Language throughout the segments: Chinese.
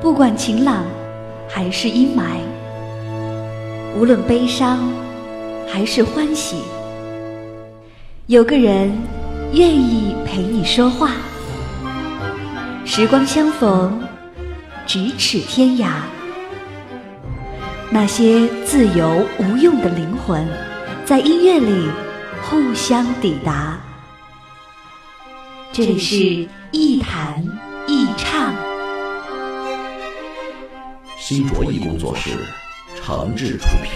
不管晴朗还是阴霾，无论悲伤还是欢喜，有个人愿意陪你说话。时光相逢，咫尺天涯。那些自由无用的灵魂，在音乐里互相抵达。这里是一谈新卓艺工作室，诚挚出品。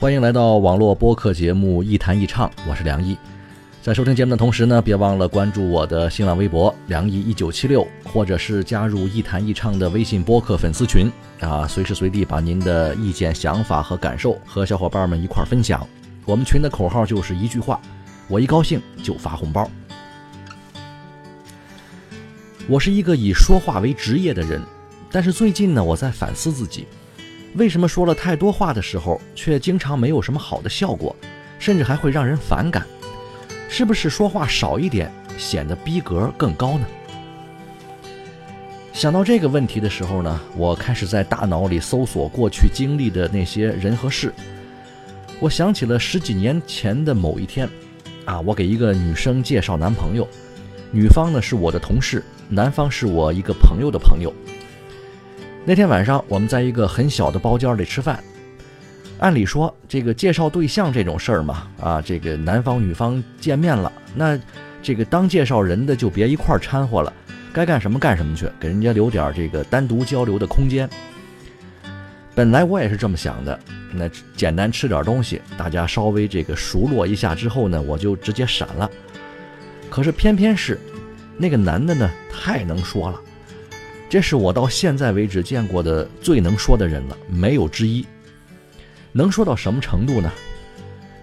欢迎来到网络播客节目《一弹一唱》，我是梁毅。在收听节目的同时呢，别忘了关注我的新浪微博“梁毅一九七六”，或者是加入“一弹一唱”的微信播客粉丝群啊，随时随地把您的意见、想法和感受和小伙伴们一块分享。我们群的口号就是一句话：我一高兴就发红包。我是一个以说话为职业的人，但是最近呢，我在反思自己。为什么说了太多话的时候，却经常没有什么好的效果，甚至还会让人反感？是不是说话少一点，显得逼格更高呢？想到这个问题的时候呢，我开始在大脑里搜索过去经历的那些人和事。我想起了十几年前的某一天，啊，我给一个女生介绍男朋友，女方呢是我的同事，男方是我一个朋友的朋友。那天晚上，我们在一个很小的包间里吃饭。按理说，这个介绍对象这种事儿嘛，啊，这个男方女方见面了，那这个当介绍人的就别一块儿掺和了，该干什么干什么去，给人家留点这个单独交流的空间。本来我也是这么想的，那简单吃点东西，大家稍微这个熟络一下之后呢，我就直接闪了。可是偏偏是那个男的呢，太能说了。这是我到现在为止见过的最能说的人了，没有之一。能说到什么程度呢？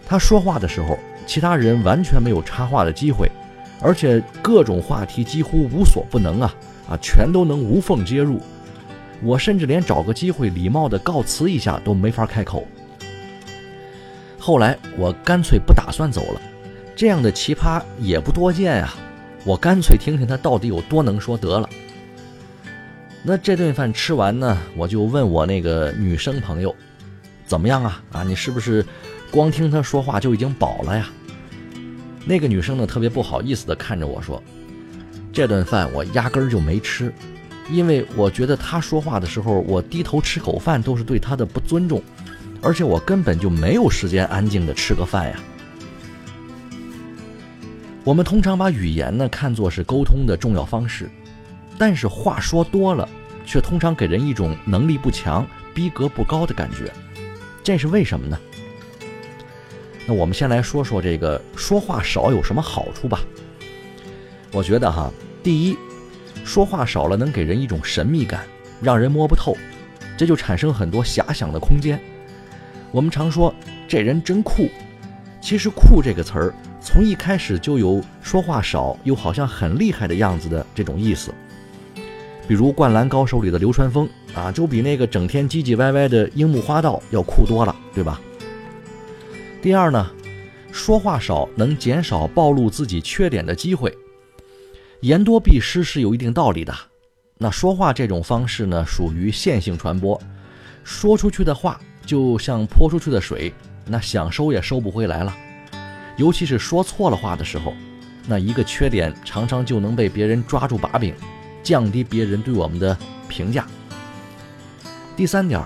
他说话的时候，其他人完全没有插话的机会，而且各种话题几乎无所不能啊啊，全都能无缝接入。我甚至连找个机会礼貌的告辞一下都没法开口。后来我干脆不打算走了，这样的奇葩也不多见啊，我干脆听听他到底有多能说得了。那这顿饭吃完呢，我就问我那个女生朋友，怎么样啊？啊，你是不是光听他说话就已经饱了呀？那个女生呢，特别不好意思的看着我说，这顿饭我压根儿就没吃，因为我觉得他说话的时候，我低头吃口饭都是对他的不尊重，而且我根本就没有时间安静的吃个饭呀。我们通常把语言呢看作是沟通的重要方式。但是话说多了，却通常给人一种能力不强、逼格不高的感觉，这是为什么呢？那我们先来说说这个说话少有什么好处吧。我觉得哈，第一，说话少了能给人一种神秘感，让人摸不透，这就产生很多遐想的空间。我们常说这人真酷，其实“酷”这个词儿从一开始就有说话少又好像很厉害的样子的这种意思。比如《灌篮高手》里的流川枫啊，就比那个整天唧唧歪歪的樱木花道要酷多了，对吧？第二呢，说话少能减少暴露自己缺点的机会。言多必失是有一定道理的。那说话这种方式呢，属于线性传播，说出去的话就像泼出去的水，那想收也收不回来了。尤其是说错了话的时候，那一个缺点常常就能被别人抓住把柄。降低别人对我们的评价。第三点，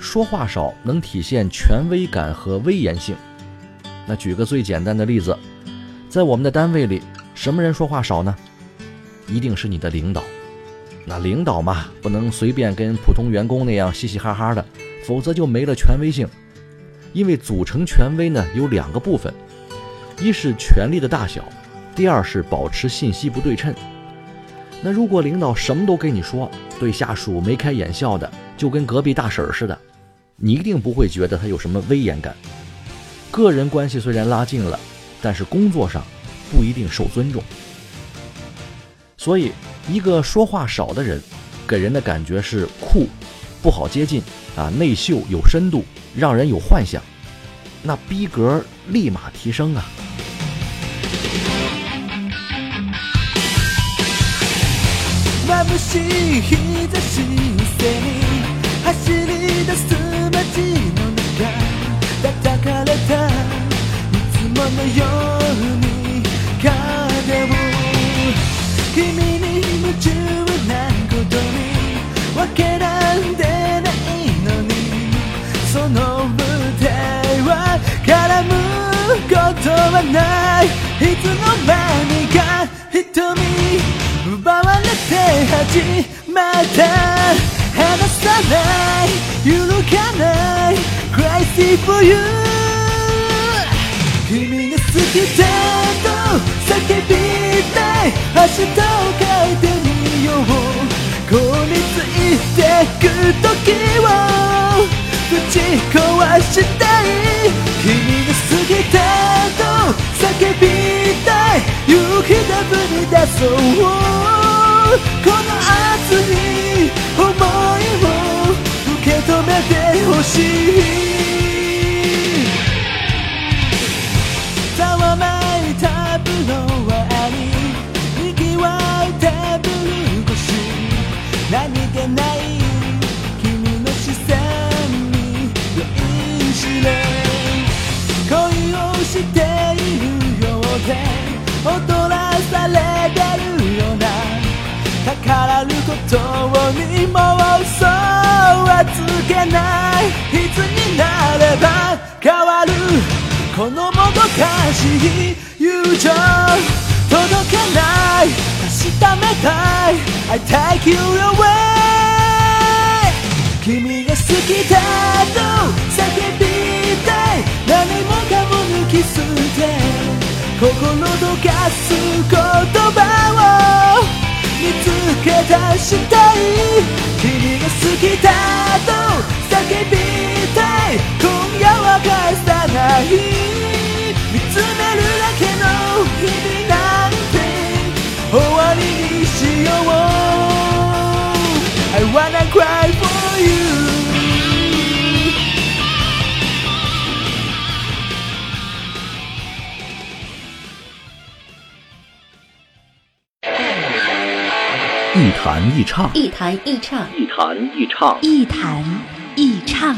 说话少能体现权威感和威严性。那举个最简单的例子，在我们的单位里，什么人说话少呢？一定是你的领导。那领导嘛，不能随便跟普通员工那样嘻嘻哈哈的，否则就没了权威性。因为组成权威呢，有两个部分，一是权力的大小，第二是保持信息不对称。那如果领导什么都跟你说，对下属眉开眼笑的，就跟隔壁大婶似的，你一定不会觉得他有什么威严感。个人关系虽然拉近了，但是工作上不一定受尊重。所以，一个说话少的人，给人的感觉是酷，不好接近啊，内秀有深度，让人有幻想。那逼格立马提升啊！君に夢中なことにわけなんてないのにその舞台は絡むことはない。いつの間にか瞳奪われて始まった離さない揺るがない Crazy for you 君が好きだとい明日を変えてみよう。凍りついてく時をぶち壊したい。君が好きだと叫びたい。勇気でぶり出そう。この熱い想いを受け止めてほしい。どうにも嘘はつけない。いつになれば変わる。このもどかしい友情届けない。確かめたい。I take you away 君が好きだと。渡したい君が好きだと叫びたい。今夜は返さない。一弹一唱，一弹一唱，一弹一唱，一弹一唱。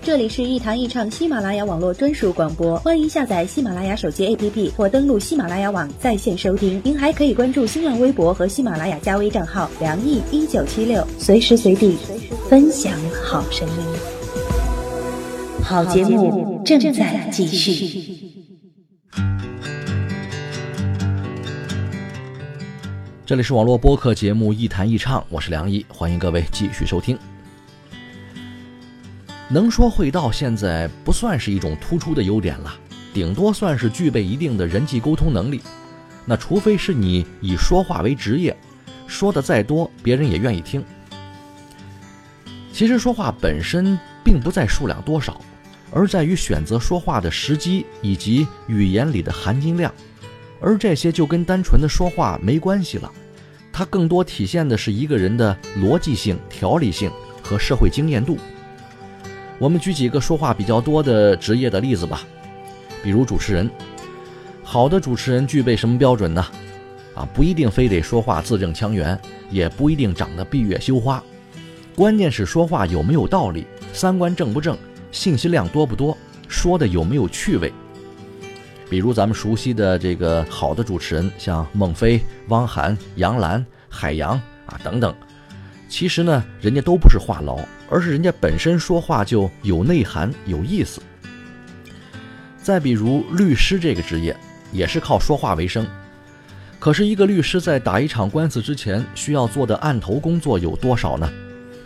这里是一弹一唱喜马拉雅网络专属广播，欢迎下载喜马拉雅手机 APP 或登录喜马拉雅网在线收听。您还可以关注新浪微博和喜马拉雅加微账号“梁毅一九七六”，随时随地分享好声音。好节目正在继续。这里是网络播客节目《一弹一唱》，我是梁毅，欢迎各位继续收听。能说会道现在不算是一种突出的优点了，顶多算是具备一定的人际沟通能力。那除非是你以说话为职业，说的再多，别人也愿意听。其实说话本身并不在数量多少，而在于选择说话的时机以及语言里的含金量。而这些就跟单纯的说话没关系了，它更多体现的是一个人的逻辑性、条理性和社会经验度。我们举几个说话比较多的职业的例子吧，比如主持人。好的主持人具备什么标准呢？啊，不一定非得说话字正腔圆，也不一定长得闭月羞花，关键是说话有没有道理，三观正不正，信息量多不多，说的有没有趣味。比如咱们熟悉的这个好的主持人，像孟非、汪涵、杨澜、海洋啊等等，其实呢，人家都不是话痨，而是人家本身说话就有内涵、有意思。再比如律师这个职业，也是靠说话为生。可是，一个律师在打一场官司之前需要做的案头工作有多少呢？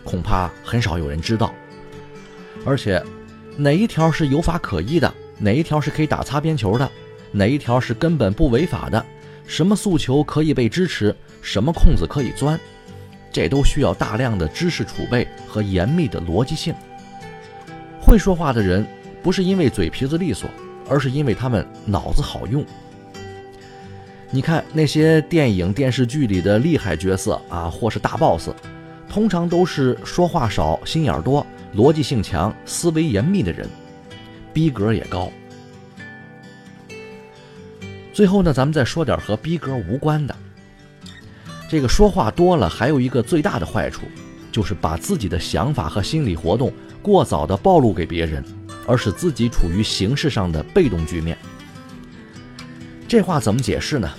恐怕很少有人知道。而且，哪一条是有法可依的？哪一条是可以打擦边球的，哪一条是根本不违法的？什么诉求可以被支持？什么空子可以钻？这都需要大量的知识储备和严密的逻辑性。会说话的人，不是因为嘴皮子利索，而是因为他们脑子好用。你看那些电影电视剧里的厉害角色啊，或是大 boss，通常都是说话少、心眼多、逻辑性强、思维严密的人，逼格也高。最后呢，咱们再说点和逼格无关的。这个说话多了，还有一个最大的坏处，就是把自己的想法和心理活动过早的暴露给别人，而使自己处于形式上的被动局面。这话怎么解释呢？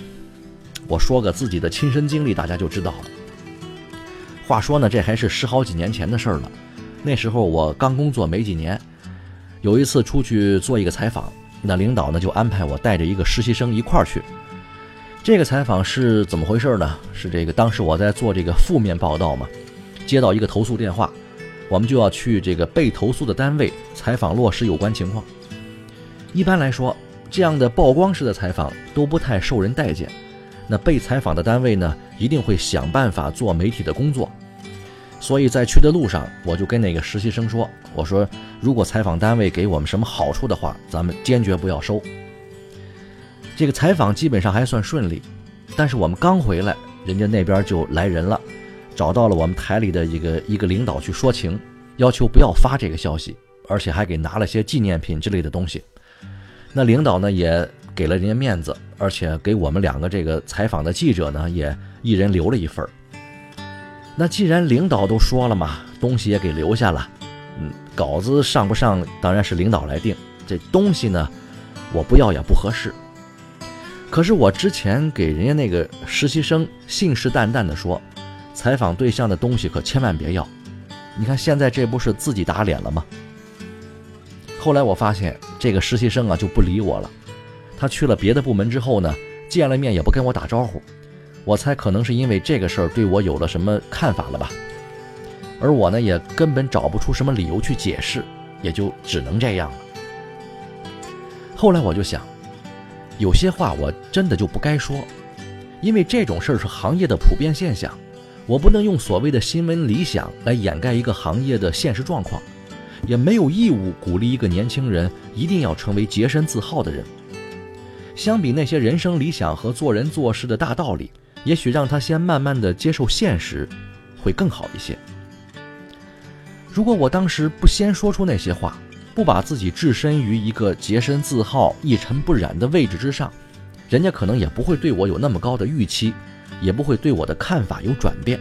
我说个自己的亲身经历，大家就知道了。话说呢，这还是十好几年前的事儿了。那时候我刚工作没几年，有一次出去做一个采访，那领导呢就安排我带着一个实习生一块儿去。这个采访是怎么回事呢？是这个当时我在做这个负面报道嘛，接到一个投诉电话，我们就要去这个被投诉的单位采访落实有关情况。一般来说，这样的曝光式的采访都不太受人待见。那被采访的单位呢，一定会想办法做媒体的工作。所以在去的路上，我就跟那个实习生说：“我说，如果采访单位给我们什么好处的话，咱们坚决不要收。”这个采访基本上还算顺利，但是我们刚回来，人家那边就来人了，找到了我们台里的一个一个领导去说情，要求不要发这个消息，而且还给拿了些纪念品之类的东西。那领导呢也给了人家面子，而且给我们两个这个采访的记者呢也一人留了一份儿。那既然领导都说了嘛，东西也给留下了，嗯，稿子上不上当然是领导来定，这东西呢我不要也不合适。可是我之前给人家那个实习生信誓旦旦地说，采访对象的东西可千万别要。你看现在这不是自己打脸了吗？后来我发现这个实习生啊就不理我了，他去了别的部门之后呢，见了面也不跟我打招呼。我猜可能是因为这个事儿对我有了什么看法了吧，而我呢也根本找不出什么理由去解释，也就只能这样了。后来我就想，有些话我真的就不该说，因为这种事儿是行业的普遍现象，我不能用所谓的新闻理想来掩盖一个行业的现实状况。也没有义务鼓励一个年轻人一定要成为洁身自好的人。相比那些人生理想和做人做事的大道理，也许让他先慢慢的接受现实，会更好一些。如果我当时不先说出那些话，不把自己置身于一个洁身自好、一尘不染的位置之上，人家可能也不会对我有那么高的预期，也不会对我的看法有转变。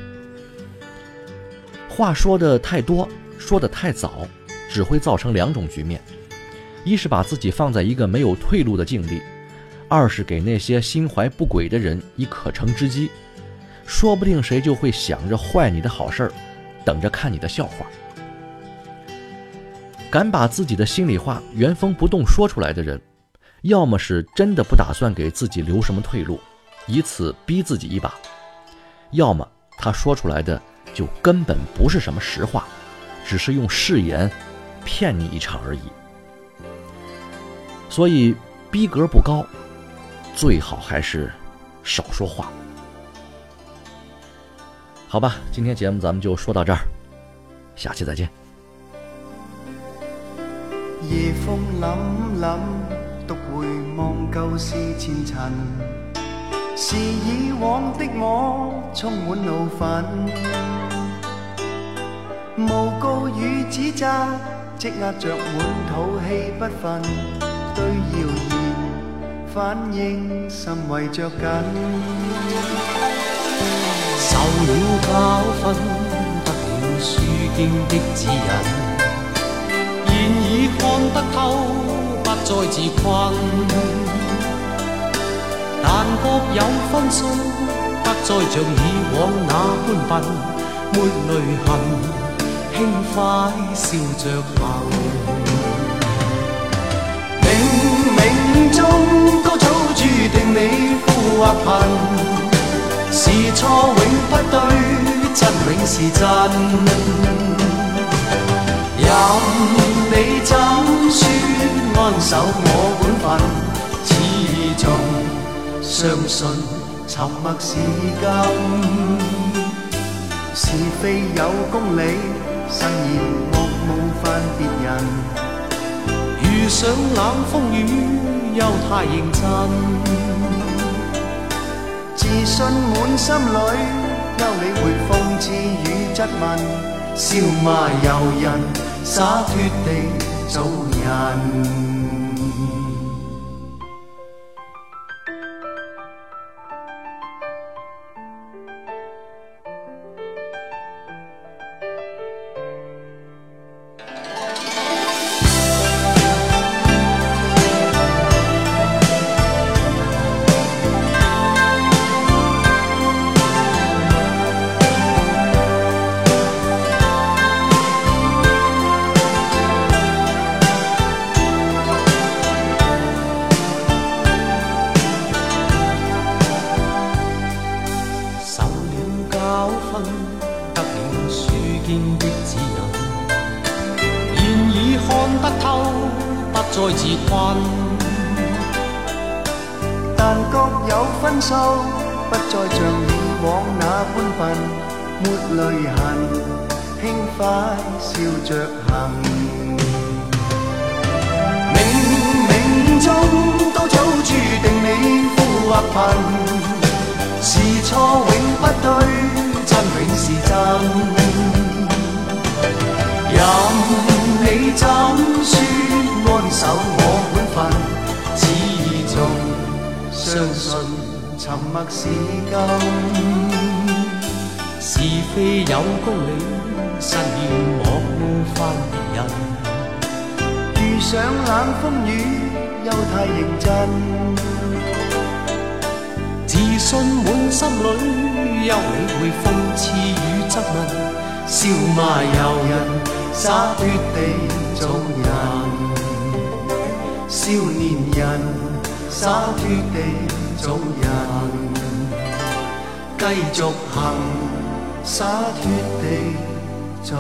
话说的太多，说的太早。只会造成两种局面：一是把自己放在一个没有退路的境地；二是给那些心怀不轨的人以可乘之机，说不定谁就会想着坏你的好事儿，等着看你的笑话。敢把自己的心里话原封不动说出来的人，要么是真的不打算给自己留什么退路，以此逼自己一把；要么他说出来的就根本不是什么实话，只是用誓言。骗你一场而已，所以逼格不高，最好还是少说话。好吧，今天节目咱们就说到这儿，下期再见。夜风凛凛，独回望旧事前尘，是以往的我充满怒愤，诬告与指责。积压着满肚气不愤，对谣言反应甚为着紧。受了教训，得了书经的指引，现已看得透，不再自困。但各有分数，不再像以往那般笨，没泪痕。轻快笑着行，冥冥中定你富或贫，是错永不对，真永是真。任你怎说，安守我本分，始终相信沉默是金，是非有公理。誓言莫冒犯别人，遇上冷风雨又太认真，自信满心里，休理会讽刺与质问，笑骂由人。洒脱地做人。再自困。但各有分數，不再像以往那般笨，沒淚痕，輕快笑着行。冥冥中都早注定你富或贫，是錯永不對，真永是真。任你怎守我本分，始终相信沉默是金。是非有公理，失了莫冒犯别人。遇上冷风雨，又太认真。自信满心里，休理会讽刺与质问，笑骂由人，洒脱地做人。少年人，洒脱地做人。继续行，洒脱地走